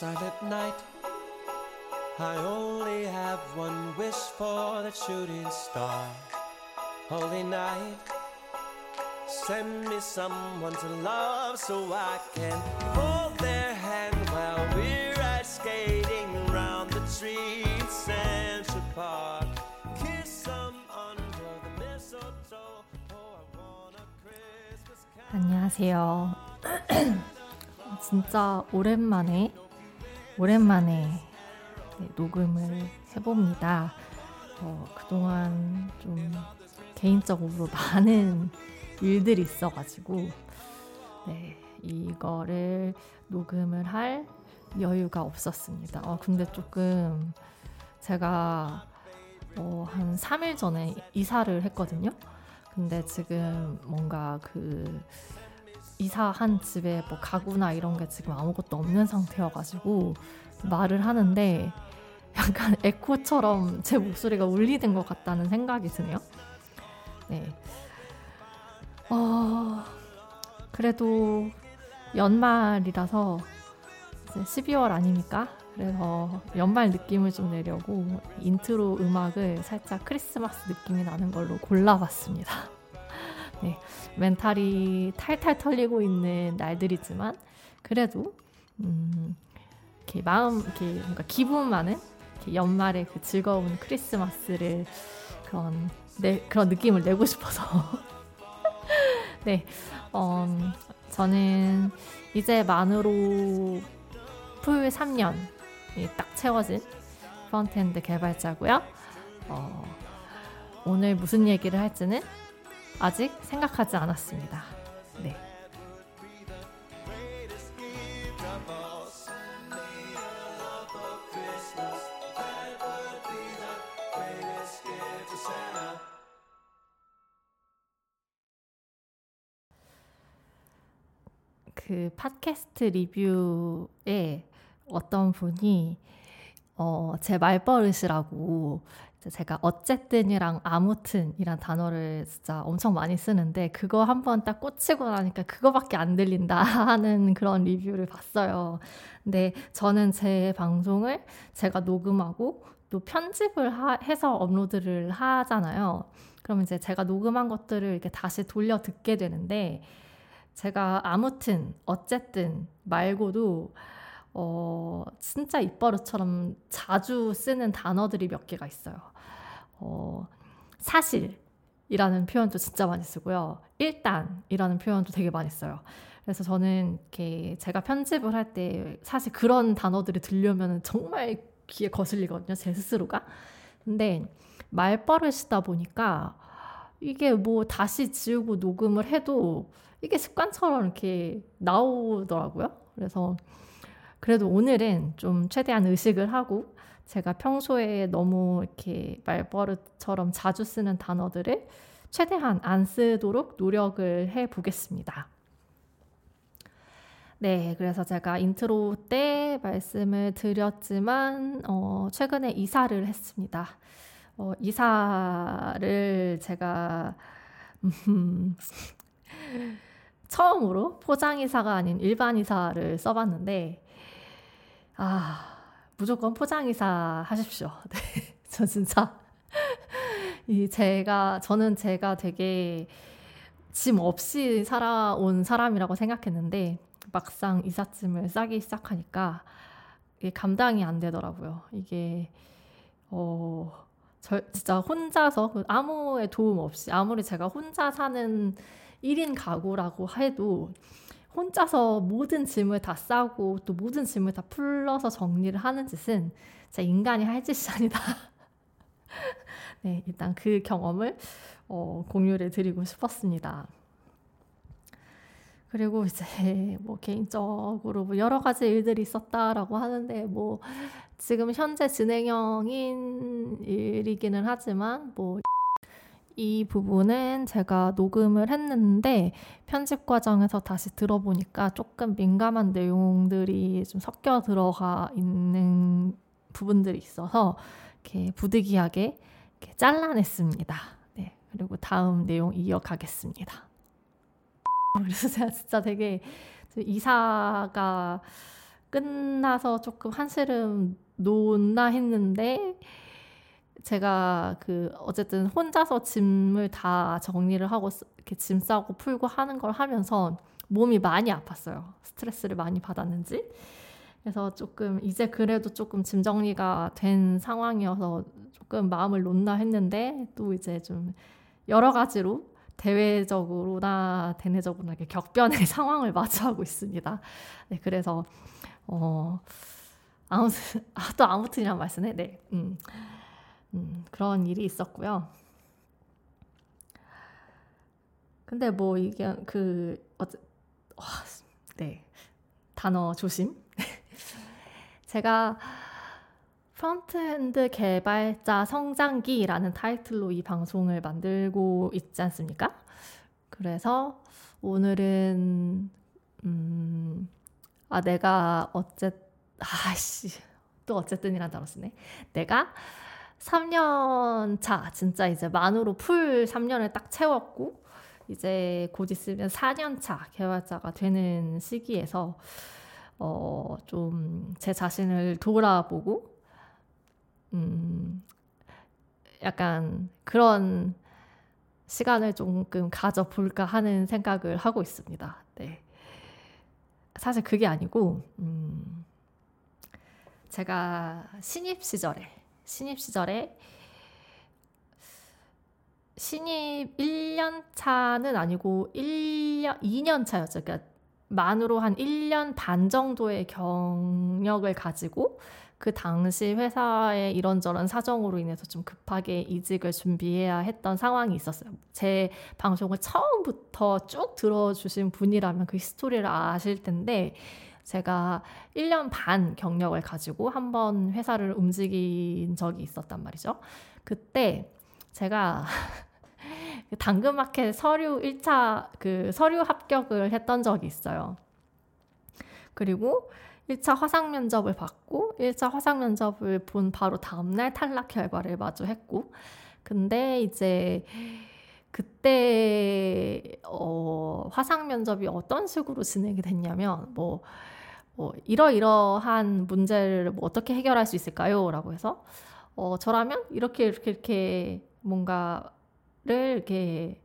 silent night. I only have one wish for the shooting star. Holy night, send me someone to love so I can hold their hand while we're ice skating around the streets, Central Park. Kiss them under the mistletoe. Oh, I want a Christmas. 안녕하세요. 진짜 오랜만에 오랜만에 네, 녹음을 해봅니다. 어, 그동안 좀 개인적으로 많은 일들이 있어가지고 네, 이거를 녹음을 할 여유가 없었습니다. 어, 근데 조금 제가 어, 한 3일 전에 이사를 했거든요. 근데 지금 뭔가 그 이사한 집에 뭐 가구나 이런 게 지금 아무것도 없는 상태여가지고 말을 하는데 약간 에코처럼 제 목소리가 울리는 것 같다는 생각이 드네요. 네. 어, 그래도 연말이라서 이제 12월 아닙니까? 그래서 연말 느낌을 좀 내려고 인트로 음악을 살짝 크리스마스 느낌이 나는 걸로 골라봤습니다. 네, 멘탈이 탈탈 털리고 있는 날들이지만 그래도 음, 이렇게 마음 이렇게 뭔가 기분만은 이렇게 연말의 그 즐거운 크리스마스를 그런 내, 그런 느낌을 내고 싶어서 네, 어, 저는 이제 만으로 풀 3년이 딱 채워진 frontend 개발자고요. 어, 오늘 무슨 얘기를 할지는 아직 생각하지 않았습니다. 네. 그 팟캐스트 리뷰에 어떤 분이 어, 제 말버릇이라고 이 제 제가 어쨌든이랑 아무튼이란 단어를 진짜 엄청 많이 쓰는데 그거 한번 딱 꽂히고 나니까 그거밖에 안 들린다 하는 그런 리뷰를 봤어요. 근데 저는 제 방송을 제가 녹음하고 또 편집을 하- 해서 업로드를 하잖아요. 그럼 이제 제가 녹음한 것들을 이렇게 다시 돌려 듣게 되는데 제가 아무튼 어쨌든 말고도 어, 진짜 입버릇처럼 자주 쓰는 단어들이 몇 개가 있어요. 어, 사실이라는 표현도 진짜 많이 쓰고요. 일단이라는 표현도 되게 많이 써요. 그래서 저는 이렇게 제가 편집을 할 때 사실 그런 단어들이 들려면 정말 귀에 거슬리거든요. 제 스스로가. 근데 말버릇이다 보니까 이게 뭐 다시 지우고 녹음을 해도 이게 습관처럼 이렇게 나오더라고요. 그래서 그래도 오늘은 좀 최대한 의식을 하고 제가 평소에 너무 이렇게 말버릇처럼 자주 쓰는 단어들을 최대한 안 쓰도록 노력을 해 보겠습니다. 네, 그래서 제가 인트로 때 말씀을 드렸지만 어, 최근에 이사를 했습니다. 어, 이사를 제가 음, 처음으로 포장 이사가 아닌 일반 이사를 써봤는데 아 무조건 포장이사 하십시오. 네, 저 진짜 이 제가 저는 제가 되게 짐 없이 살아온 사람이라고 생각했는데 막상 이삿짐을 싸기 시작하니까 이게 감당이 안 되더라고요. 이게 어. 저 진짜 혼자서 그 아무의 도움 없이 아무리 제가 혼자 사는 1인 가구라고 해도 혼자서 모든 짐을 다 싸고 또 모든 짐을 다 풀러서 정리를 하는 짓은 진짜 인간이 할 짓이 아니다. 네, 일단 그 경험을 어, 공유를 드리고 싶었습니다. 그리고 이제 뭐 개인적으로 뭐 여러 가지 일들이 있었다라고 하는데 뭐 지금 현재 진행형인 일이기는 하지만 뭐 이 부분은 제가 녹음을 했는데 편집 과정에서 다시 들어보니까 조금 민감한 내용들이 좀 섞여 들어가 있는 부분들이 있어서 이렇게 부득이하게 이렇게 잘라냈습니다. 네, 그리고 다음 내용 이어가겠습니다. 그래서 제가 진짜 되게 이사가 끝나서 조금 한시름 놓나 했는데 제가 그 어쨌든 혼자서 짐을 다 정리를 하고 이렇게 짐 싸고 풀고 하는 걸 하면서 몸이 많이 아팠어요. 스트레스를 많이 받았는지. 그래서 조금 이제 그래도 조금 짐 정리가 된 상황이어서 조금 마음을 놓나 했는데 또 이제 좀 여러 가지로 대외적으로나 대내적으로나 격변의 상황을 마주하고 있습니다. 네, 그래서 어 아무튼 아, 또 아무튼이란 말씀에 네, 음, 음, 그런 일이 있었고요. 근데 뭐 이게 그 어째 와, 네 단어 조심. 제가 frontend 개발자 성장기라는 타이틀로 이 방송을 만들고 있지 않습니까? 그래서 오늘은 음, 아 내가 어쨌 아씨 또 어쨌든이란 단어 쓰네. 내가 3년 차 진짜 이제 만으로 풀 3년을 딱 채웠고 이제 곧 있으면 4년 차 개발자가 되는 시기에서 어, 좀 제 자신을 돌아보고, 음, 약간 그런 시간을 조금 가져볼까 하는 생각을 하고 있습니다. 네. 사실 그게 아니고, 음, 제가 신입 시절에, 신입 시절에, 신입 1년 차는 아니고 1년, 2년 차였죠. 그러니까 만으로 한 1년 반 정도의 경력을 가지고 그 당시 회사의 이런저런 사정으로 인해서 좀 급하게 이직을 준비해야 했던 상황이 있었어요. 제 방송을 처음부터 쭉 들어주신 분이라면 그 스토리를 아실 텐데, 제가 1년 반 경력을 가지고 한 번 회사를 움직인 적이 있었단 말이죠. 그때 제가 그 당근마켓 서류 1차 그 서류 합격을 했던 적이 있어요. 그리고 1차 화상 면접을 받고 1차 화상 면접을 본 바로 다음날 탈락 결과를 마주했고 근데 이제 그때 어, 화상 면접이 어떤 식으로 진행이 됐냐면 뭐, 뭐 이러이러한 문제를 뭐 어떻게 해결할 수 있을까요? 라고 해서 어, 저라면 이렇게 이렇게 이렇게 뭔가 를 이렇게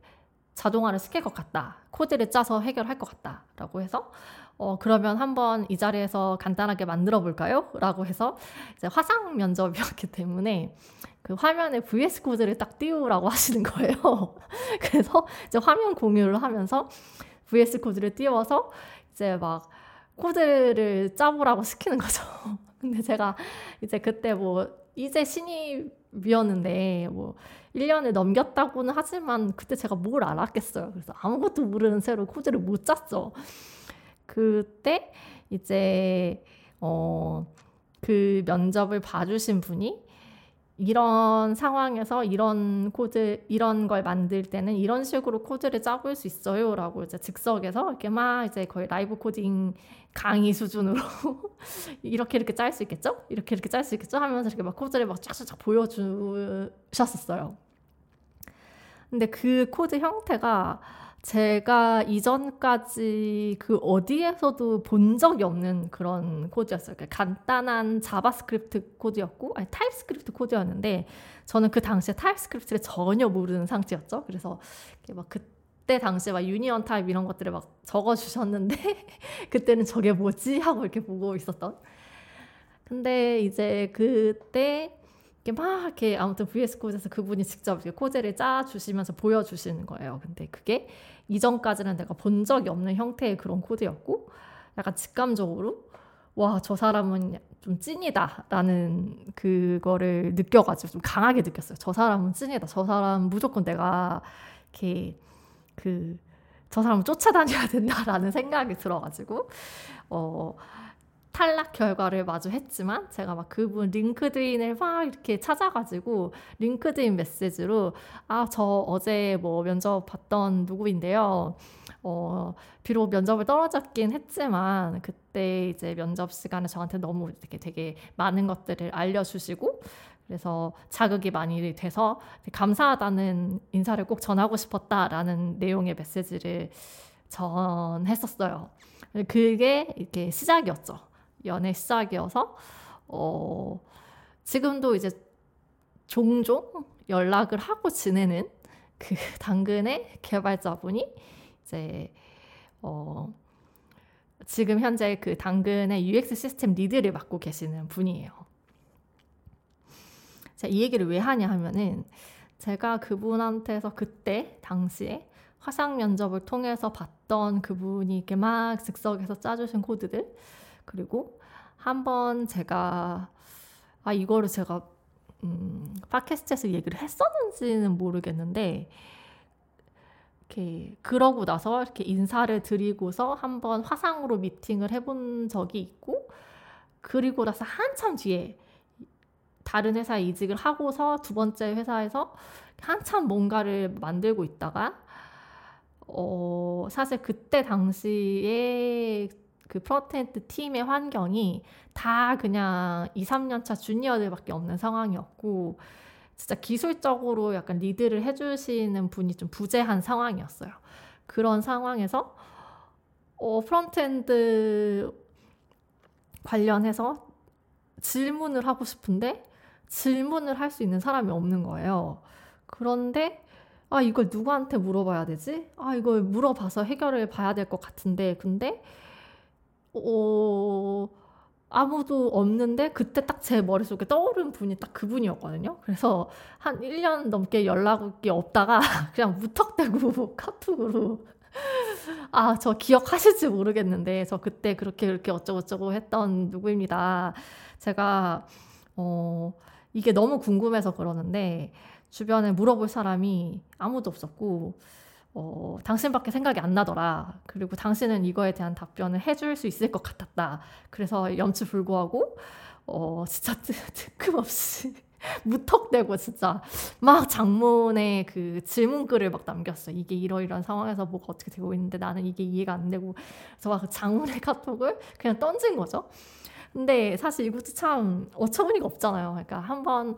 자동화를 시킬 것 같다. 코드를 짜서 해결할 것 같다. 라고 해서, 어, 그러면 한번 이 자리에서 간단하게 만들어 볼까요? 라고 해서 이제 화상 면접이었기 때문에 그 화면에 VS 코드를 딱 띄우라고 하시는 거예요. 그래서 이제 화면 공유를 하면서 VS 코드를 띄워서 이제 막 코드를 짜보라고 시키는 거죠. 근데 제가 이제 그때 뭐 이제 신입이었는데 뭐 1년을 넘겼다고는 하지만 그때 제가 뭘 알았겠어요. 그래서 아무것도 모르는 채로 코드를 못 짰죠. 그때 이제 어, 그 면접을 봐주신 분이 이런 상황에서 이런 코드 이런 걸 만들 때는 이런 식으로 코드를 짜볼 수 있어요라고 이제 즉석에서 이렇게 막 이제 거의 live coding 강의 수준으로 이렇게 이렇게 짤 수 있겠죠? 이렇게 이렇게 짤 수 있겠죠? 하면서 이렇게 막 코드를 막 쫙쫙 보여주셨었어요. 근데 그 코드 형태가 제가 이전까지 그 어디에서도 본 적이 없는 그런 코드였어요. 그러니까 간단한 JavaScript 코드였고, 아니 TypeScript 코드였는데, 저는 그 당시에 TypeScript를 전혀 모르는 상태였죠. 그래서 막 그때 당시에 막 union type 이런 것들을 막 적어 주셨는데, 그때는 저게 뭐지? 하고 이렇게 보고 있었던. 근데 이제 그때 이렇게 막 이렇게 아무튼 VS 코드에서 그분이 직접 이렇게 코드를 짜 주시면서 보여 주시는 거예요. 근데 그게 이전까지는 내가 본 적이 없는 형태의 그런 코드였고 약간 직감적으로 와 저 사람은 좀 찐이다라는 그거를 느껴가지고 좀 강하게 느꼈어요. 저 사람은 찐이다. 저 사람 무조건 내가 이렇게 그 저 사람을 쫓아다녀야 된다라는 생각이 들어가지고 어 탈락 결과를 마주했지만 제가 막 그분 링크드인을 막 이렇게 찾아가지고 링크드인 메시지로 아 저 어제 뭐 면접 봤던 누구인데요. 어 비록 면접을 떨어졌긴 했지만 그때 이제 면접 시간에 저한테 너무 이렇게 되게 많은 것들을 알려주시고 그래서 자극이 많이 돼서 감사하다는 인사를 꼭 전하고 싶었다라는 내용의 메시지를 전했었어요. 그게 이렇게 시작이었죠. 연애 시작이어서 어, 지금도 이제 종종 연락을 하고 지내는 그 당근의 개발자분이 이제 어, 지금 현재 그 당근의 UX 시스템 리드를 맡고 계시는 분이에요. 제가 이 얘기를 왜 하냐 하면은 제가 그분한테서 그때 당시에 화상 면접을 통해서 봤던 그분이 이렇게 막 즉석에서 짜주신 코드들 그리고 한번 제가 아 이거를 제가 음, 팟캐스트에서 얘기를 했었는지는 모르겠는데 이렇게 그러고 나서 이렇게 인사를 드리고서 한번 화상으로 미팅을 해본 적이 있고 그리고 나서 한참 뒤에 다른 회사에 이직을 하고서 두 번째 회사에서 한참 뭔가를 만들고 있다가 어 사실 그때 당시에 그 frontend 팀의 환경이 다 그냥 2, 3년 차 주니어들밖에 없는 상황이었고 진짜 기술적으로 약간 리드를 해주시는 분이 좀 부재한 상황이었어요. 그런 상황에서 어, frontend 관련해서 질문을 하고 싶은데 질문을 할 수 있는 사람이 없는 거예요. 그런데 아 이걸 누구한테 물어봐야 되지? 아 이걸 물어봐서 해결을 봐야 될 것 같은데 근데 어 아무도 없는데 그때 딱 제 머릿속에 떠오른 분이 딱 그분이었거든요. 그래서 한 1년 넘게 연락이 없다가 그냥 무턱대고 카톡으로 아, 저 기억하실지 모르겠는데 저 그때 그렇게 그렇게 어쩌고저쩌고 했던 누구입니다. 제가 어 이게 너무 궁금해서 그러는데 주변에 물어볼 사람이 아무도 없었고 어, 당신밖에 생각이 안 나더라. 그리고 당신은 이거에 대한 답변을 해줄 수 있을 것 같았다. 그래서 염치 불구하고 어, 진짜 뜬금없이 무턱대고 진짜 막 장문의 그 질문글을 막 남겼어. 이게 이러이러한 상황에서 뭐가 어떻게 되고 있는데 나는 이게 이해가 안 되고 그래서 막그 장문의 카톡을 그냥 던진 거죠. 근데 사실 이것도 참 어처구니가 없잖아요. 그러니까 한번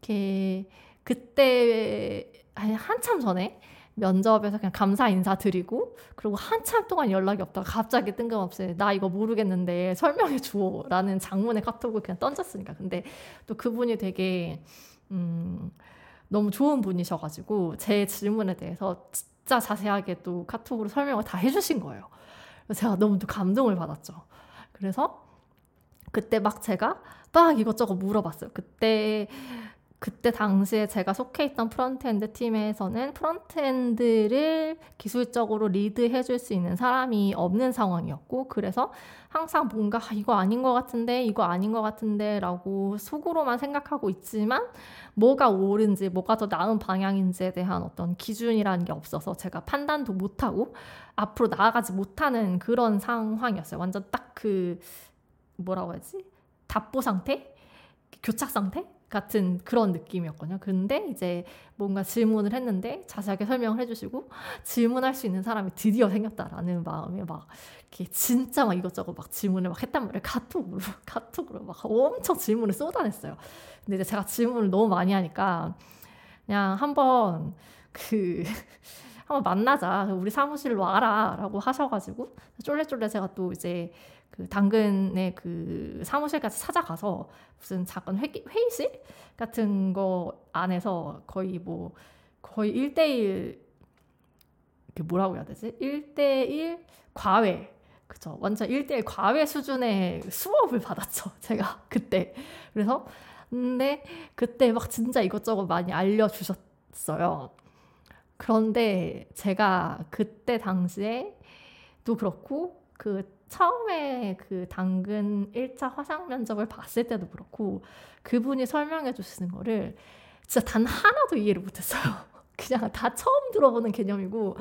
이렇게 그때 한참 전에 면접에서 그냥 감사 인사 드리고 그리고 한참 동안 연락이 없다가 갑자기 뜬금없이 나 이거 모르겠는데 설명해 주라는 장문의 카톡을 그냥 던졌으니까 근데 또 그분이 되게 음 너무 좋은 분이셔가지고 제 질문에 대해서 진짜 자세하게 또 카톡으로 설명을 다 해주신 거예요. 그래서 제가 너무 또 감동을 받았죠. 그래서 그때 막 제가 막 이것저것 물어봤어요. 그때 그때 당시에 제가 속해 있던 frontend 팀에서는 frontend를 기술적으로 리드해 줄 수 있는 사람이 없는 상황이었고 그래서 항상 뭔가 아, 이거 아닌 것 같은데 이거 아닌 것 같은데 라고 속으로만 생각하고 있지만 뭐가 옳은지 뭐가 더 나은 방향인지에 대한 어떤 기준이라는 게 없어서 제가 판단도 못하고 앞으로 나아가지 못하는 그런 상황이었어요. 완전 딱 그 뭐라고 해야지 답보 상태? 교착 상태? 같은 그런 느낌이었거든요. 근데 이제 뭔가 질문을 했는데 자세하게 설명을 해주시고 질문할 수 있는 사람이 드디어 생겼다라는 마음에 막 이렇게 진짜 막 이것저것 막 질문을 막 했단 말이에요. 카톡으로 카톡으로 막 엄청 질문을 쏟아냈어요. 근데 이제 제가 질문을 너무 많이 하니까 그냥 한번 그 한번 만나자 우리 사무실로 와라라고 하셔가지고 쫄래쫄래 제가 또 이제 그 당근의 그 사무실까지 찾아가서 무슨 작은 회, 회의실 같은 거 안에서 거의 뭐 거의 1대1 그 뭐라고 해야 되지? 1대1 과외. 그쵸? 완전 1대1 과외 수준의 수업을 받았죠 제가 그때. 그래서 근데 그때 막 진짜 이것저것 많이 알려 주셨어요. 그런데 제가 그때 당시에 또 그렇고 그 처음에 그 당근 1차 화상 면접을 봤을 때도 그렇고 그분이 설명해 주시는 거를 진짜 단 하나도 이해를 못했어요. 그냥 다 처음 들어보는 개념이고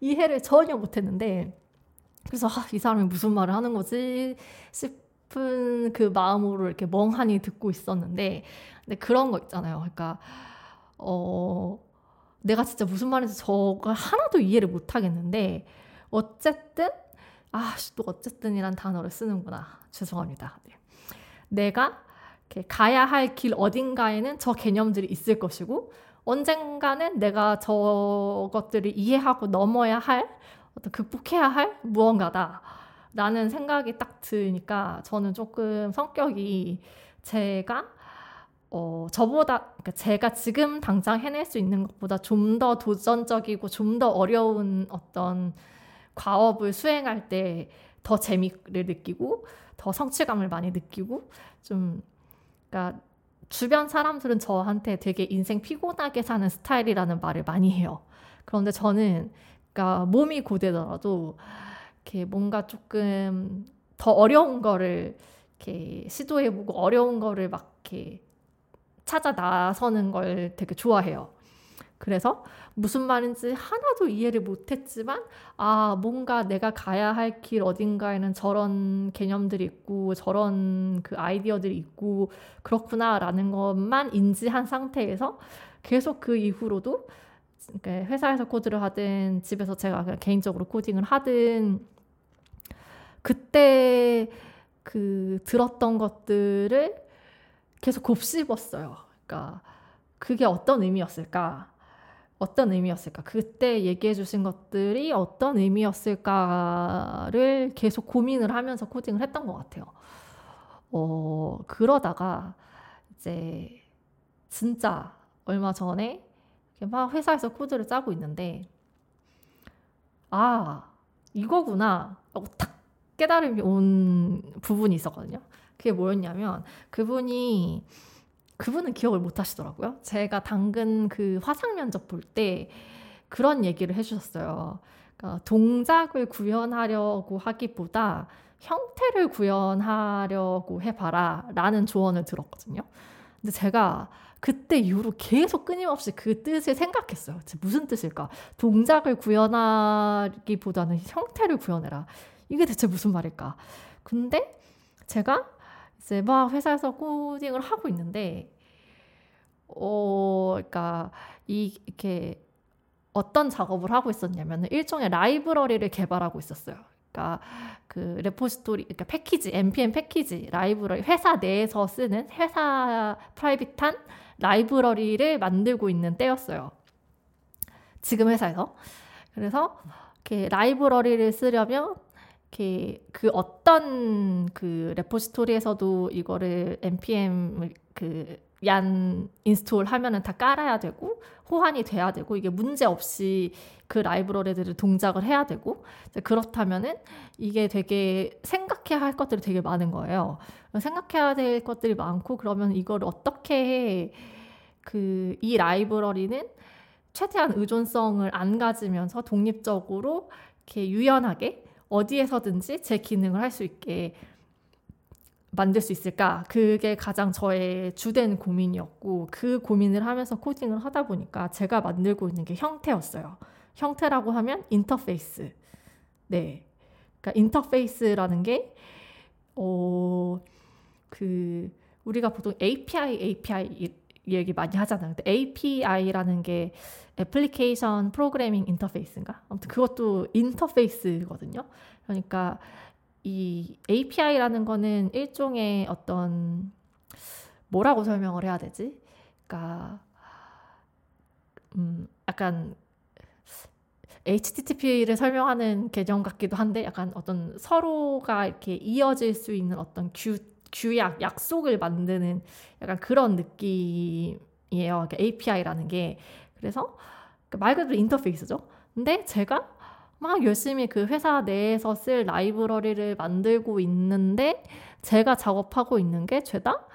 이해를 전혀 못했는데 그래서 아, 이 사람이 무슨 말을 하는 거지 싶은 그 마음으로 이렇게 멍하니 듣고 있었는데 근데 그런 거 있잖아요. 그러니까 어 내가 진짜 무슨 말인지 저걸 하나도 이해를 못 하겠는데 어쨌든 아씨 또 어쨌든이란 단어를 쓰는구나 죄송합니다. 네. 내가 가야 할 길 어딘가에는 저 개념들이 있을 것이고 언젠가는 내가 저것들을 이해하고 넘어야 할 어떤 극복해야 할 무언가다. 라는 생각이 딱 드니까 저는 조금 성격이 제가 어, 저보다, 그러니까 제가 지금 당장 해낼 수 있는 것보다 좀 더 도전적이고 좀 더 어려운 어떤 과업을 수행할 때 더 재미를 느끼고 더 성취감을 많이 느끼고 좀, 그러니까 주변 사람들은 저한테 되게 인생 피곤하게 사는 스타일이라는 말을 많이 해요. 그런데 저는, 그러니까 몸이 고되더라도 이렇게 뭔가 조금 더 어려운 거를 이렇게 시도해보고 어려운 거를 막 이렇게 찾아 나서는 걸 되게 좋아해요. 그래서 무슨 말인지 하나도 이해를 못했지만 아 뭔가 내가 가야 할 길 어딘가에는 저런 개념들이 있고 저런 그 아이디어들이 있고 그렇구나라는 것만 인지한 상태에서 계속 그 이후로도 회사에서 코드를 하든 집에서 제가 개인적으로 코딩을 하든 그때 그 들었던 것들을 계속 곱씹었어요. 그러니까 그게 어떤 의미였을까? 어떤 의미였을까? 그때 얘기해 주신 것들이 어떤 의미였을까를 계속 고민을 하면서 코딩을 했던 것 같아요. 어, 그러다가 이제 진짜 얼마 전에 막 회사에서 코드를 짜고 있는데 아, 이거구나. 딱 깨달음이 온 부분이 있었거든요. 그게 뭐였냐면 그분이 그분은 기억을 못 하시더라고요. 제가 당근 그 화상 면접 볼 때 그런 얘기를 해주셨어요. 그러니까 동작을 구현하려고 하기보다 형태를 구현하려고 해봐라 라는 조언을 들었거든요. 근데 제가 그때 이후로 계속 끊임없이 그 뜻을 생각했어요. 무슨 뜻일까? 동작을 구현하기보다는 형태를 구현해라. 이게 대체 무슨 말일까? 근데 제가 이제 막 회사에서 코딩을 하고 있는데 어 그러니까 이 이렇게 어떤 작업을 하고 있었냐면 일종의 라이브러리를 개발하고 있었어요. 그러니까 그 repository 그러니까 패키지 npm 패키지 라이브러리 회사 내에서 쓰는 회사 private한 라이브러리를 만들고 있는 때였어요. 지금 회사에서 그래서 이렇게 라이브러리를 쓰려면 이렇게 그 어떤 그 repository에서도 이거를 npm 그 yarn install 하면은 다 깔아야 되고 호환이 돼야 되고 이게 문제 없이 그 라이브러리들을 동작을 해야 되고 그렇다면은 이게 되게 생각해야 할 것들이 되게 많은 거예요. 생각해야 될 것들이 많고 그러면 이걸 어떻게 그 이 라이브러리는 최대한 의존성을 안 가지면서 독립적으로 이렇게 유연하게 어디에서든지 제 기능을 할 수 있게 만들 수 있을까? 그게 가장 저의 주된 고민이었고, 그 고민을 하면서 코딩을 하다 보니까 제가 만들고 있는 게 형태였어요. 형태라고 하면 인터페이스. 네. 그러니까 인터페이스라는 게, 어, 그, 우리가 보통 API, API 얘기 많이 하잖아요. 근데 API라는 게 애플리케이션 프로그래밍 인터페이스인가? 아무튼 그것도 인터페이스거든요. 그러니까 이 API라는 거는 일종의 어떤 뭐라고 설명을 해야 되지? 그러니까 음 약간 HTTP를 설명하는 개념 같기도 한데 약간 어떤 서로가 이렇게 이어질 수 있는 어떤 규 규약, 약속을 만드는 약간 그런 느낌이에요. 그러니까 API라는 게. 그래서 그말 그대로 인터페이스죠. 근데 제가 막 열심히 그 회사 내에서 쓸 라이브러리를 만들고 있는데 제가 작업하고 있는 게 죄다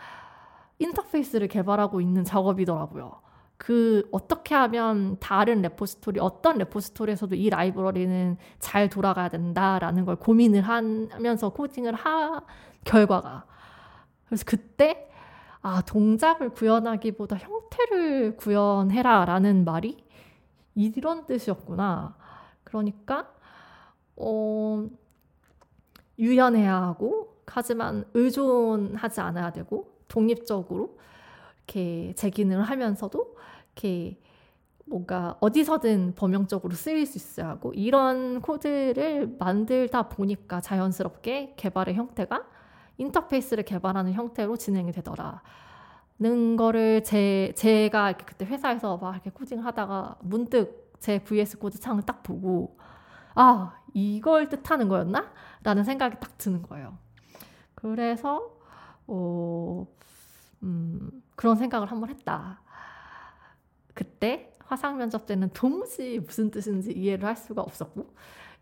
인터페이스를 개발하고 있는 작업이더라고요. 그 어떻게 하면 다른 레포지토리 어떤 레포지토리에서도 이 라이브러리는 잘 돌아가야 된다라는 걸 고민을 하면서 코딩을 한 결과가 그래서 그때 아, 동작을 구현하기보다 형태를 구현해라 라는 말이 이런 뜻이었구나. 그러니까, 어, 유연해야 하고, 하지만 의존하지 않아야 되고, 독립적으로 이렇게 제 기능을 하면서도 이렇게 뭔가 어디서든 범용적으로 쓰일 수 있어야 하고, 이런 코드를 만들다 보니까 자연스럽게 개발의 형태가 인터페이스를 개발하는 형태로 진행이 되더라. 는 거를 제 제가 그때 회사에서 막 이렇게 코딩을 하다가 문득 제 VS Code 창을 딱 보고 아, 이걸 뜻하는 거였나? 라는 생각이 딱 드는 거예요. 그래서, 어, 음, 그런 생각을 한번 했다. 그때 화상 면접 때는 도무지 무슨 뜻인지 이해를 할 수가 없었고,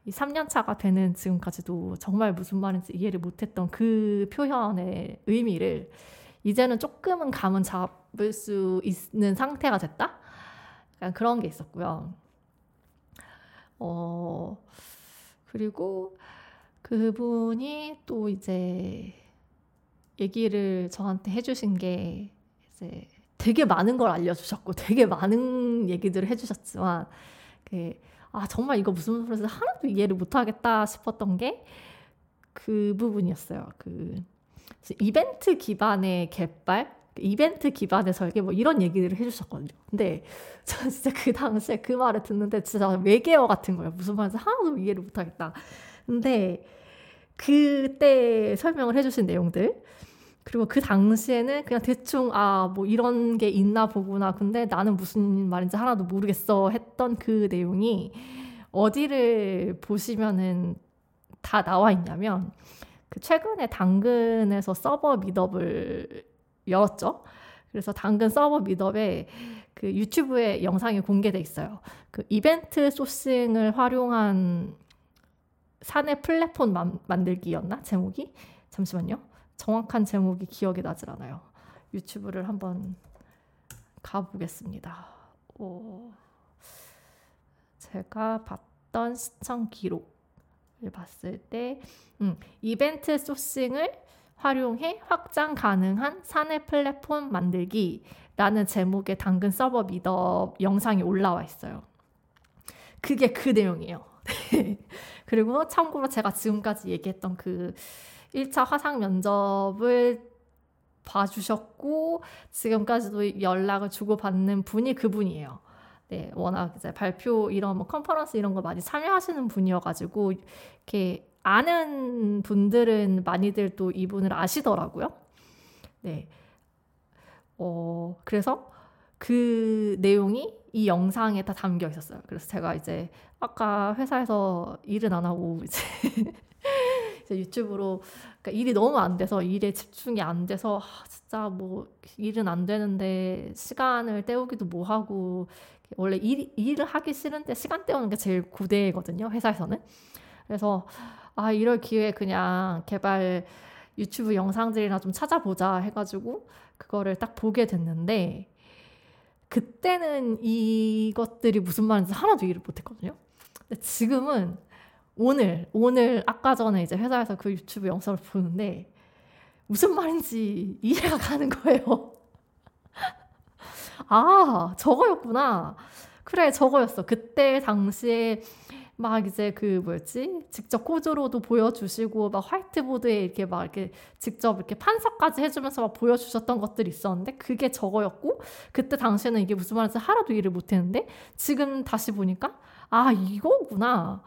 이 3년 차가 되는 지금까지도 정말 무슨 말인지 이해를 못했던 그 표현의 의미를 이제는 조금은 감은 잡을 수 있는 상태가 됐다? 약간 그런 게 있었고요. 어, 그리고 그분이 또 이제 얘기를 저한테 해주신 게 이제 되게 많은 걸 알려주셨고 되게 많은 얘기들을 해주셨지만 그, 아 정말 이거 무슨 소리인지 하나도 이해를 못하겠다 싶었던 게 그 부분이었어요. 그 이벤트 기반의 개발 이벤트 기반의 설계 뭐 이런 얘기를 해주셨거든요. 근데 저 진짜 그 당시에 그 말을 듣는데 진짜 외계어 같은 거예요. 무슨 말인지 하나도 이해를 못하겠다. 근데 그때 설명을 해주신 내용들 그리고 그 당시에는 그냥 대충 아 뭐 이런 게 있나 보구나. 근데 나는 무슨 말인지 하나도 모르겠어 했던 그 내용이 어디를 보시면은 다 나와 있냐면 그 최근에 당근에서 서버 미더블 열었죠. 그래서 당근 서버 미더에 그 유튜브에 영상이 공개돼 있어요. 그 이벤트 소싱을 활용한 사내 플랫폼 만, 만들기였나 제목이 잠시만요. 정확한 제목이 기억이 나질 않아요. 유튜브를 한번 가보겠습니다. 오, 제가 봤던 시청 기록을 봤을 때 음, 이벤트 소싱을 활용해 확장 가능한 사내 플랫폼 만들기라는 제목의 당근 서버 미더 영상이 올라와 있어요. 그게 그 내용이에요. 그리고 참고로 제가 지금까지 얘기했던 그 1차 화상 면접을 봐주셨고 지금까지도 연락을 주고받는 분이 그분이에요. 네, 워낙 이제 발표 이런 뭐 컨퍼런스 이런 거 많이 참여하시는 분이어가지고 이렇게 아는 분들은 많이들 또 이분을 아시더라고요. 네. 어, 그래서 그 내용이 이 영상에 다 담겨 있었어요. 그래서 제가 이제 아까 회사에서 일은 안 하고 이제, 유튜브로 그러니까 일이 너무 안 돼서 일에 집중이 안 돼서 아, 진짜 뭐 일은 안 되는데 시간을 때우기도 뭐 하고 원래 일, 일을 하기 싫은데 시간 때우는 게 제일 구대거든요 회사에서는 그래서 아, 이럴 기회에 그냥 개발 유튜브 영상들이나 좀 찾아보자 해가지고 그거를 딱 보게 됐는데 그때는 이것들이 무슨 말인지 하나도 이해를 못했거든요. 근데 지금은 오늘 오늘 아까 전에 이제 회사에서 그 유튜브 영상을 보는데 무슨 말인지 이해가 가는 거예요. 아 저거였구나. 그래 저거였어. 그때 당시에 막 이제 그 뭐였지? 직접 코드로도 보여주시고 막 화이트보드에 이렇게 막 이렇게 직접 이렇게 판서까지 해주면서 막 보여주셨던 것들이 있었는데 그게 저거였고 그때 당시에는 이게 무슨 말인지 하나도 이해를 못했는데 지금 다시 보니까 아 이거구나.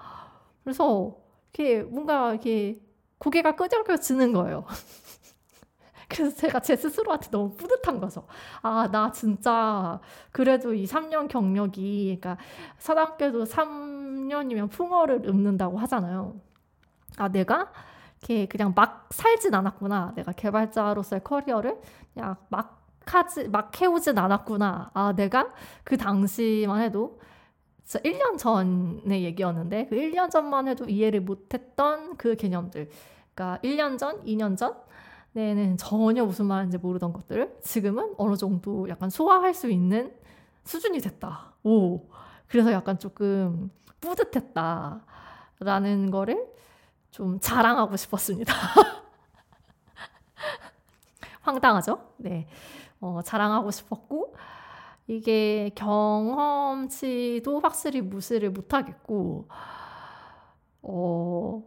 그래서 이렇게 뭔가 이렇게 고개가 끄적여지는 거예요. 그래서 제가 제 스스로한테 너무 뿌듯한 거죠. 아, 나 진짜 그래도 이 3년 경력이, 그러니까 서당께도 3년이면 풍어를 읊는다고 하잖아요. 아, 내가 이렇게 그냥 막 살진 않았구나. 내가 개발자로서의 커리어를 그냥 막 하지, 막 해오진 않았구나. 아, 내가 그 당시만 해도 진짜 1년 전의 얘기였는데 그 1년 전만 해도 이해를 못했던 그 개념들. 그러니까 1년 전, 2년 전, 내는 전혀 무슨 말인지 모르던 것들을 지금은 어느 정도 약간 소화할 수 있는 수준이 됐다. 오. 그래서 약간 조금 뿌듯했다. 라는 거를 좀 자랑하고 싶었습니다. 황당하죠? 네. 어, 자랑하고 싶었고, 이게 경험치도 확실히 무시를 못 하겠고, 어,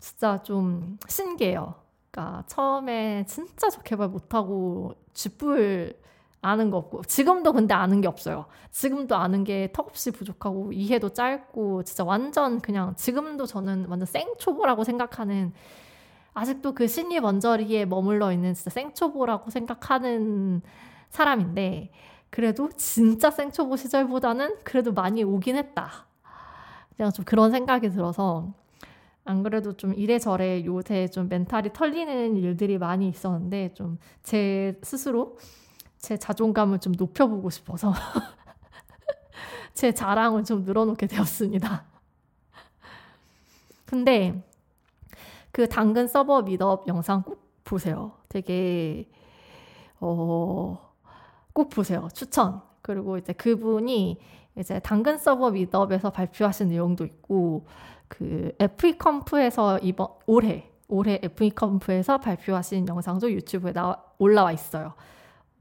진짜 좀 신기해요. 그러니까 처음에 진짜 저 개발 못하고 쥐뿔 아는 거 없고 지금도 근데 아는 게 없어요. 지금도 아는 게 턱없이 부족하고 이해도 짧고 진짜 완전 그냥 지금도 저는 완전 생초보라고 생각하는 아직도 그 신입 원저리에 머물러 있는 진짜 생초보라고 생각하는 사람인데 그래도 진짜 생초보 시절보다는 그래도 많이 오긴 했다. 그냥 좀 그런 생각이 들어서 안 그래도 좀 이래저래 요새 좀 멘탈이 털리는 일들이 많이 있었는데 좀 제 스스로 제 자존감을 좀 높여보고 싶어서 제 자랑을 좀 늘어놓게 되었습니다. 근데 그 당근 서버 미업 영상 꼭 보세요. 되게 어, 꼭 보세요. 추천. 그리고 이제 그분이 이제 당근 서버 meetup에서 발표하신 내용도 있고 그 FEConf에서 이번 올해 올해 FEConf에서 발표하신 영상도 유튜브에 나 올라와 있어요.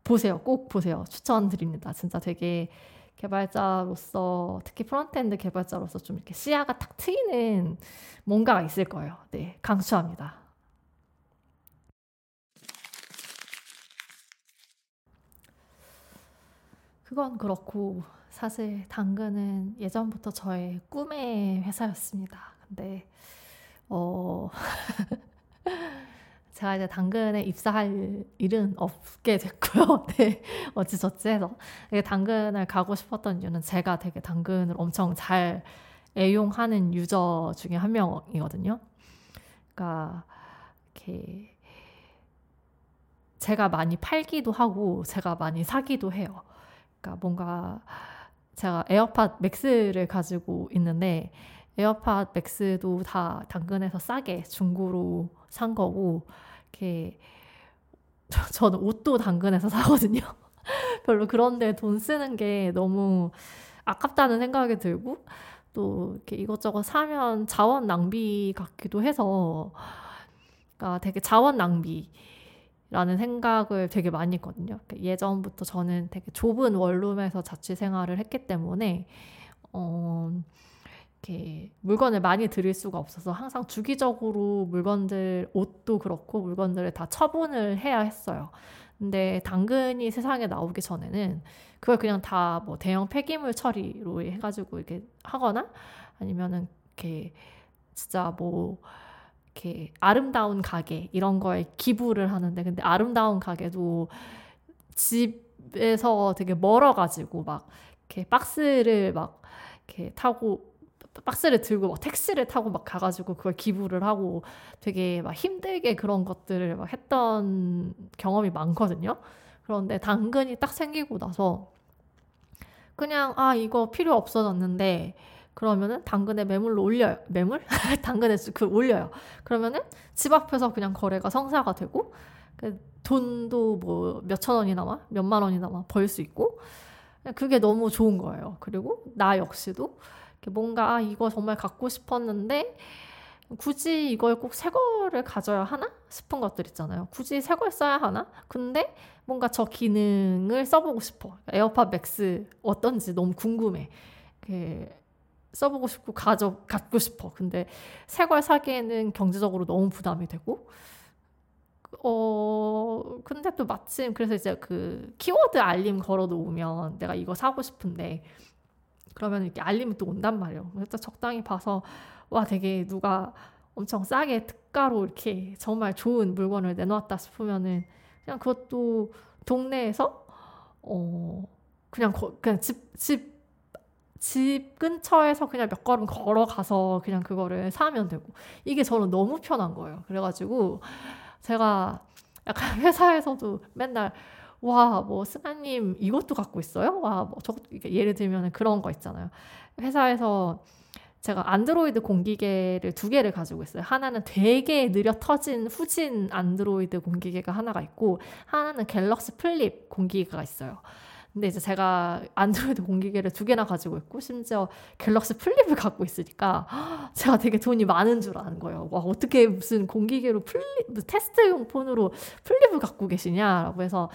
보세요. 꼭 보세요. 추천드립니다. 진짜 되게 개발자로서 특히 frontend 개발자로서 좀 이렇게 시야가 탁 트이는 뭔가가 있을 거예요. 네, 강추합니다. 그건 그렇고 사실 당근은 예전부터 저의 꿈의 회사였습니다. 근데 어 제가 이제 당근에 입사할 일은 없게 됐고요. 네. 어찌저찌 해서. 당근을 가고 싶었던 이유는 제가 되게 당근을 엄청 잘 애용하는 유저 중에 한 명이거든요. 그러니까, 이렇게, 제가 많이 팔기도 하고, 제가 많이 사기도 해요. 그러니까 뭔가, 제가 에어팟 맥스를 가지고 있는데, 에어팟 맥스도 다 당근에서 싸게 중고로 산 거고 이렇게 저는 옷도 당근에서 사거든요. 별로 그런데 돈 쓰는 게 너무 아깝다는 생각이 들고 또 이렇게 이것저것 사면 자원 낭비 같기도 해서 그러니까 되게 자원 낭비 라는 생각을 되게 많이 했거든요. 그러니까 예전부터 저는 되게 좁은 원룸에서 자취 생활을 했기 때문에 어 이렇게 물건을 많이 들일 수가 없어서 항상 주기적으로 물건들 옷도 그렇고 물건들을 다 처분을 해야 했어요. 근데 당근이 세상에 나오기 전에는 그걸 그냥 다 뭐 대형 폐기물 처리로 해가지고 이렇게 하거나 아니면은 이렇게 진짜 뭐 이렇게 아름다운 가게 이런 거에 기부를 하는데 근데 아름다운 가게도 집에서 되게 멀어가지고 막 이렇게 박스를 막 이렇게 타고 박스를 들고 막 택시를 타고 막 가가지고 그걸 기부를 하고 되게 막 힘들게 그런 것들을 막 했던 경험이 많거든요. 그런데 당근이 딱 생기고 나서 그냥 아 이거 필요 없어졌는데 그러면은 당근에 매물로 올려요. 매물? 당근에 그 올려요. 그러면은 집 앞에서 그냥 거래가 성사가 되고 그 돈도 뭐 몇천 원이나마 몇만 원이나마 벌 수 있고 그게 너무 좋은 거예요. 그리고 나 역시도 뭔가 아, 이거 정말 갖고 싶었는데 굳이 이걸 꼭 새 거를 가져야 하나 싶은 것들 있잖아요. 굳이 새 걸 써야 하나? 근데 뭔가 저 기능을 써보고 싶어. AirPods Max 어떤지 너무 궁금해. 써보고 싶고 가져 갖고 싶어. 근데 새걸 사기에는 경제적으로 너무 부담이 되고. 어 근데 또 마침 그래서 이제 그 키워드 알림 걸어 놓으면 내가 이거 사고 싶은데 그러면 이렇게 알림이 또 온단 말이에요. 그래서 적당히 봐서 와 되게 누가 엄청 싸게 특가로 이렇게 정말 좋은 물건을 내놓았다 싶으면은 그냥 그것도 동네에서 어 그냥 거, 그냥 집 집 집 근처에서 그냥 몇 걸음 걸어가서 그냥 그거를 사면 되고 이게 저는 너무 편한 거예요. 그래가지고 제가 약간 회사에서도 맨날 와, 뭐, 스나님 이것도 갖고 있어요? 와, 뭐, 저, 예를 들면 그런 거 있잖아요. 회사에서 제가 안드로이드 공기계를 두 개를 가지고 있어요. 하나는 되게 느려 터진 후진 안드로이드 공기계가 하나가 있고, 하나는 갤럭시 플립 공기계가 있어요. 근데 이제 제가 안드로이드 공기계를 두 개나 가지고 있고 심지어 갤럭시 플립을 갖고 있으니까 제가 되게 돈이 많은 줄 아는 거예요. 와 어떻게 무슨 공기계로 플립 테스트용 폰으로 플립을 갖고 계시냐라고 해서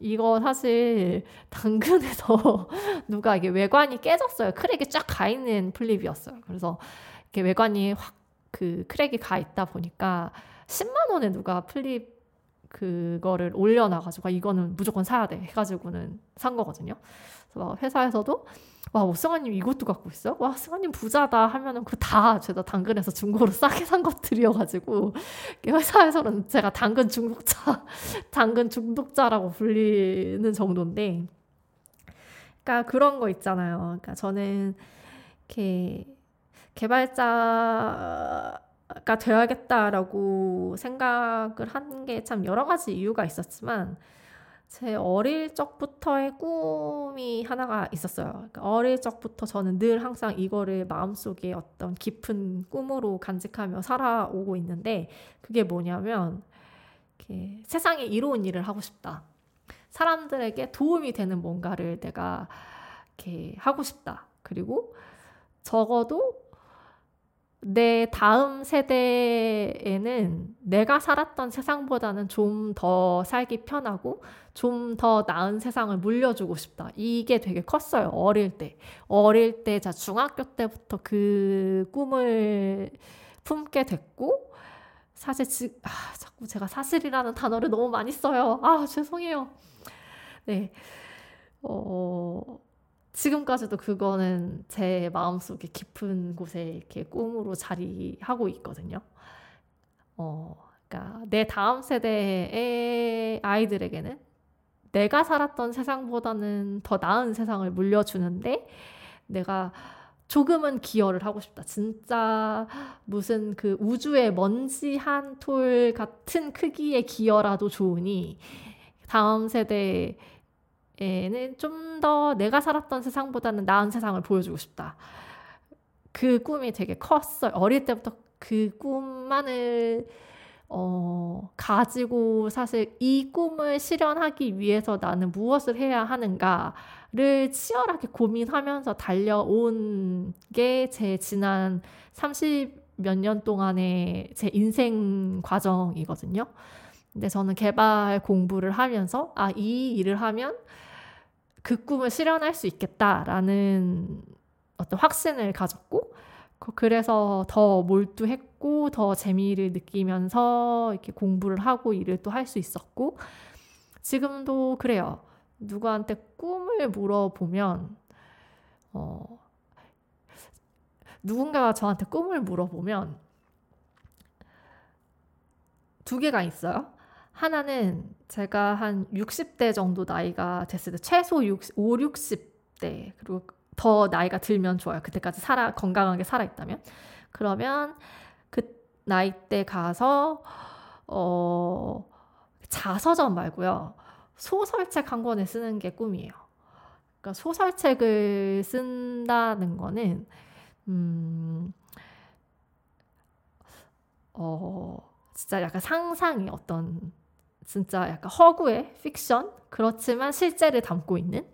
이거 사실 당근에서 누가 이게 외관이 깨졌어요. crack이 쫙 가 있는 플립이었어요. 그래서 이렇게 외관이 확 그 crack이 가 있다 보니까 10만 원에 누가 플립 그거를 올려놔가지고 아, 이거는 무조건 사야 돼 해가지고는 산 거거든요. 그래서 막 회사에서도 와, 뭐 승아님 이것도 갖고 있어? 와, 승아님 부자다 하면은 그다 죄다 당근에서 중고로 싸게 산 것들이어가지고 회사에서는 제가 당근 중독자, 당근 중독자라고 불리는 정도인데, 그러니까 그런 거 있잖아요. 그러니까 저는 이렇게 개발자 가 되어야겠다라고 생각을 한 게 참 여러 가지 이유가 있었지만 제 어릴 적부터의 꿈이 하나가 있었어요. 그러니까 어릴 적부터 저는 늘 항상 이거를 마음속에 어떤 깊은 꿈으로 간직하며 살아오고 있는데 그게 뭐냐면 세상에 이로운 일을 하고 싶다. 사람들에게 도움이 되는 뭔가를 내가 이렇게 하고 싶다. 그리고 적어도 내 다음 세대에는 내가 살았던 세상보다는 좀 더 살기 편하고 좀 더 나은 세상을 물려주고 싶다. 이게 되게 컸어요. 어릴 때. 어릴 때, 자, 중학교 때부터 그 꿈을 품게 됐고, 사실, 지, 아, 자꾸 제가 사실이라는 단어를 너무 많이 써요. 아, 죄송해요. 네. 어, 지금까지도 그거는 제 마음속에 깊은 곳에 이렇게 꿈으로 자리하고 있거든요. 어, 그러니까 내 다음 세대의 아이들에게는 내가 살았던 세상보다는 더 나은 세상을 물려주는데 내가 조금은 기여를 하고 싶다. 진짜 무슨 그 우주의 먼지 한 톨 같은 크기의 기여라도 좋으니 다음 세대 에 는 좀 더 내가 살았던 세상보다는 나은 세상을 보여주고 싶다. 그 꿈이 되게 컸어요. 어릴 때부터 그 꿈만을 어, 가지고 사실 이 꿈을 실현하기 위해서 나는 무엇을 해야 하는가를 치열하게 고민하면서 달려온 게 제 지난 30 몇 년 동안의 제 인생 과정이거든요. 근데 저는 개발 공부를 하면서 아, 이 일을 하면 그 꿈을 실현할 수 있겠다라는 어떤 확신을 가졌고 그래서 더 몰두했고 더 재미를 느끼면서 이렇게 공부를 하고 일을 또 할 수 있었고 지금도 그래요. 누구한테 꿈을 물어보면 어 누군가가 저한테 꿈을 물어보면 두 개가 있어요. 하나는 제가 한 60대 정도 나이가 됐을 때 최소 60, 5, 60대 그리고 더 나이가 들면 좋아요. 그때까지 살아 건강하게 살아 있다면 그러면 그 나이 때 가서 어 자서전 말고요. 소설책 한 권을 쓰는 게 꿈이에요. 그러니까 소설책을 쓴다는 거는 음 어, 진짜 약간 상상이 어떤 진짜 약간 허구의 픽션 그렇지만 실제를 담고 있는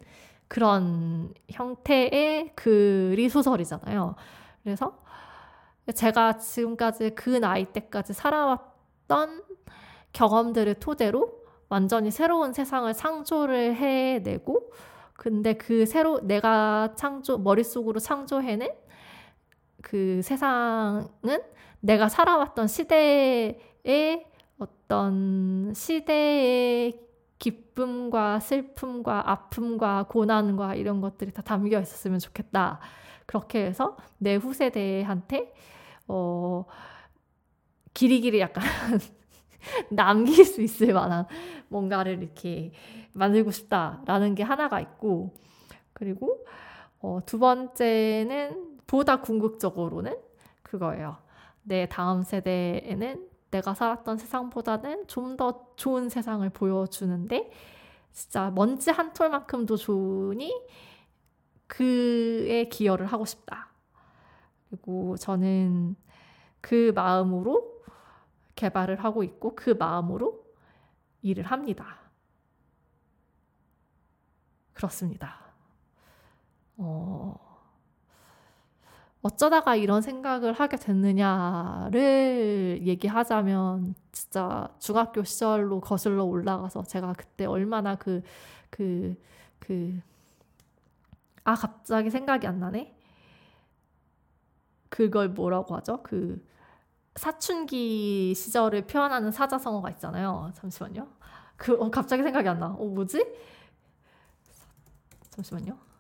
그런 형태의 글이 소설이잖아요. 그래서 제가 지금까지 그 나이 때까지 살아왔던 경험들을 토대로 완전히 새로운 세상을 창조를 해내고 근데 그 새로 내가 창조 머릿속으로 창조해낸 그 세상은 내가 살아왔던 시대의 어떤 시대의 기쁨과 슬픔과 아픔과 고난과 이런 것들이 다 담겨 있었으면 좋겠다. 그렇게 해서 내 후세대한테 어 길이길이 약간 남길 수 있을 만한 뭔가를 이렇게 만들고 싶다라는 게 하나가 있고 그리고 어, 두 번째는 보다 궁극적으로는 그거예요. 내 다음 세대에는 내가 살았던 세상보다는 좀 더 좋은 세상을 보여주는데 진짜 먼지 한 톨만큼도 좋으니 그에 기여를 하고 싶다. 그리고 저는 그 마음으로 개발을 하고 있고 그 마음으로 일을 합니다. 그렇습니다. 어... 어쩌다가 이런 생각을 하게 됐느냐를 얘기하자면 진짜 중학교 시절로 거슬러 올라가서 제가 그때 얼마나 그, 그, 그, 아, 갑자기 생각이 안 나네? 그걸 뭐라고 하죠? 그, 사춘기 시절을 표현하는 사자성어가 있잖아요. 잠시만요. 그, 어, 갑자기 생각이 안 나. 어, 뭐지? 잠시만요.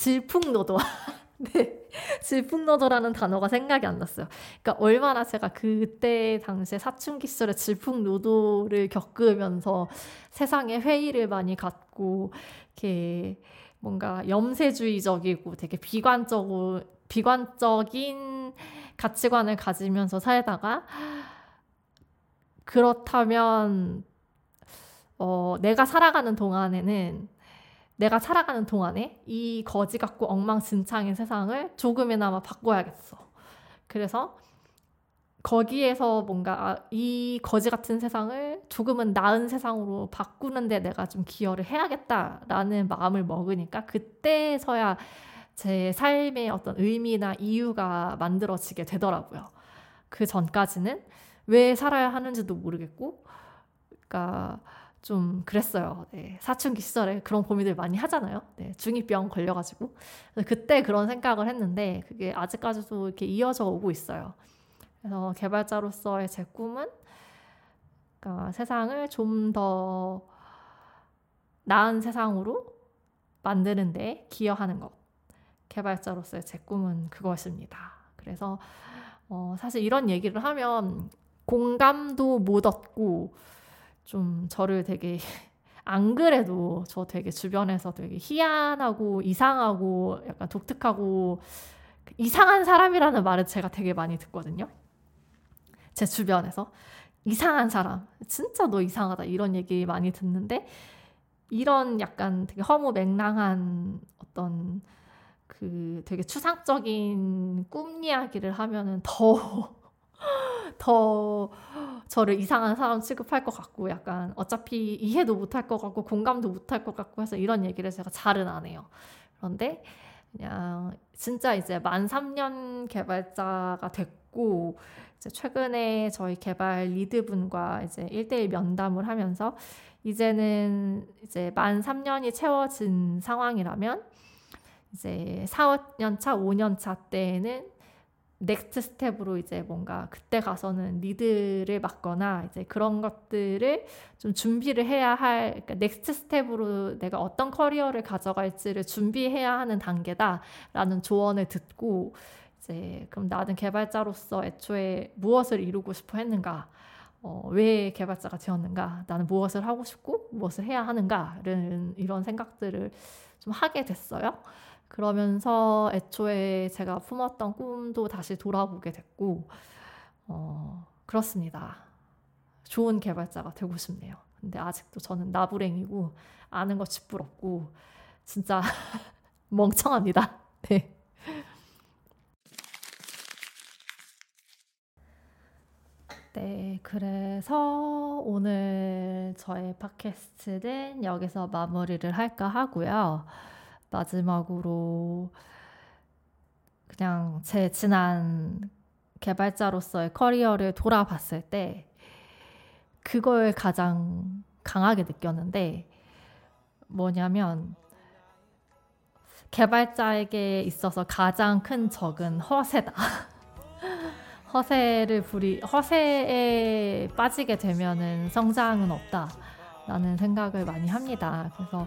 질풍노도. 네. 질풍노도라는 단어가 생각이 안 났어요. 그러니까 얼마나 제가 그때 당시에 사춘기 시절에 질풍노도를 겪으면서 세상에 회의를 많이 갖고 이렇게 뭔가 염세주의적이고 되게 비관적으로 비관적인 가치관을 가지면서 살다가 그렇다면 어, 내가 살아가는 동안에는 내가 살아가는 동안에 이 거지 같고 엉망진창인 세상을 조금이나마 바꿔야겠어. 그래서 거기에서 뭔가 아, 이 거지 같은 세상을 조금은 나은 세상으로 바꾸는데 내가 좀 기여를 해야겠다라는 마음을 먹으니까 그때서야 제 삶의 어떤 의미나 이유가 만들어지게 되더라고요. 그 전까지는 왜 살아야 하는지도 모르겠고, 그러니까 좀 그랬어요. 네, 사춘기 시절에 그런 고민들 많이 하잖아요. 네, 중이병 걸려가지고 그때 그런 생각을 했는데 그게 아직까지도 이렇게 이어져 오고 있어요. 그래서 개발자로서의 제 꿈은 그러니까 세상을 좀 더 나은 세상으로 만드는데 기여하는 것. 개발자로서의 제 꿈은 그것입니다. 그래서 어, 사실 이런 얘기를 하면 공감도 못 얻고 좀 저를 되게 안 그래도 저 되게 주변에서 되게 희한하고 이상하고 약간 독특하고 이상한 사람이라는 말을 제가 되게 많이 듣거든요. 제 주변에서. 이상한 사람, 진짜 너 이상하다. 이런 얘기 많이 듣는데 이런 약간 되게 허무맹랑한 어떤 그 되게 추상적인 꿈 이야기를 하면은 더, 더 저를 이상한 사람 취급할 것 같고 약간 어차피 이해도 못할 것 같고 공감도 못할 것 같고 해서 이런 얘기를 제가 잘은 안 해요. 그런데 그냥 진짜 이제 만 3년 개발자가 됐고 이제 최근에 저희 개발 lead분과 이제 1대1 면담을 하면서 이제는 이제 만 3년이 채워진 상황이라면 이제 4, 5년 차, 5년 차 때에는 next step으로 이제 뭔가 그때 가서는 lead를 맡거나 이제 그런 것들을 좀 준비를 해야 할 그러니까 next step으로 내가 어떤 커리어를 가져갈지를 준비해야 하는 단계다라는 조언을 듣고 이제 그럼 나는 개발자로서 애초에 무엇을 이루고 싶어 했는가 어, 왜 개발자가 되었는가 나는 무엇을 하고 싶고 무엇을 해야 하는가를 이런 생각들을 좀 하게 됐어요. 그러면서 애초에 제가 품었던 꿈도 다시 돌아보게 됐고, 어, 그렇습니다. 좋은 개발자가 되고 싶네요. 근데 아직도 저는 나부랭이고, 아는 거 쥐뿔없고, 진짜 멍청합니다. 네. 네, 그래서 오늘 저의 팟캐스트는 여기서 마무리를 할까 하고요. 마지막으로 그냥 제 지난 개발자로서의 커리어를 돌아봤을 때 그걸 가장 강하게 느꼈는데 뭐냐면 개발자에게 있어서 가장 큰 적은 허세다. 허세를 부리 허세에 빠지게 되면은 성장은 없다라는 생각을 많이 합니다. 그래서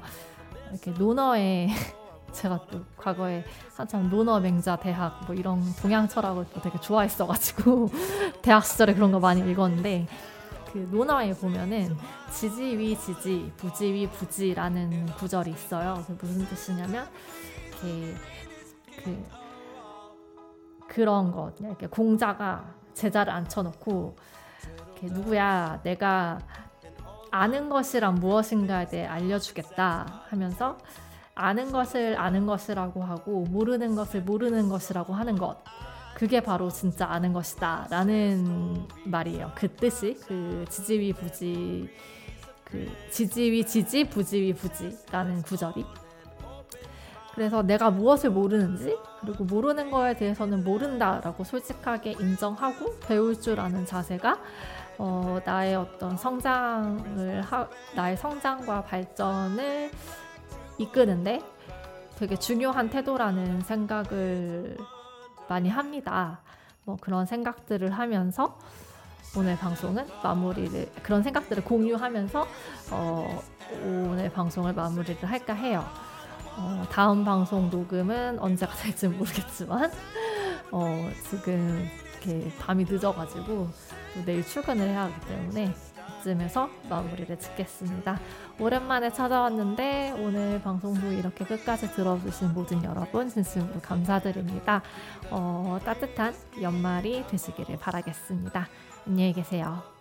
이렇게 논어에 제가 또 과거에 한참 논어 맹자 대학 뭐 이런 동양 철학을 또 되게 좋아했어가지고 대학 시절에 그런 거 많이 읽었는데 그 논어에 보면은 지지 위 지지 부지 위 부지라는 구절이 있어요. 그래서 무슨 뜻이냐면 이렇게 그 그런 것 이렇게 공자가 제자를 앉혀놓고 이렇게 누구야 내가 아는 것이란 무엇인가에 대해 알려주겠다 하면서 아는 것을 아는 것이라고 하고 모르는 것을 모르는 것이라고 하는 것. 그게 바로 진짜 아는 것이다 라는 말이에요. 그 뜻이 그 지지위 부지 그 지지위 지지 부지위 부지 라는 구절이. 그래서 내가 무엇을 모르는지 그리고 모르는 거에 대해서는 모른다라고 솔직하게 인정하고 배울 줄 아는 자세가 어, 나의 어떤 성장을 하, 나의 성장과 발전을 이끄는데 되게 중요한 태도라는 생각을 많이 합니다. 뭐 그런 생각들을 하면서 오늘 방송은 마무리를 그런 생각들을 공유하면서 어, 오늘 방송을 마무리를 할까 해요. 어, 다음 방송 녹음은 언제가 될지 모르겠지만 어, 지금 이렇게 밤이 늦어가지고 내일 출근을 해야 하기 때문에 이쯤에서 마무리를 짓겠습니다. 오랜만에 찾아왔는데 오늘 방송도 이렇게 끝까지 들어주신 모든 여러분 진심으로 감사드립니다. 어, 따뜻한 연말이 되시기를 바라겠습니다. 안녕히 계세요.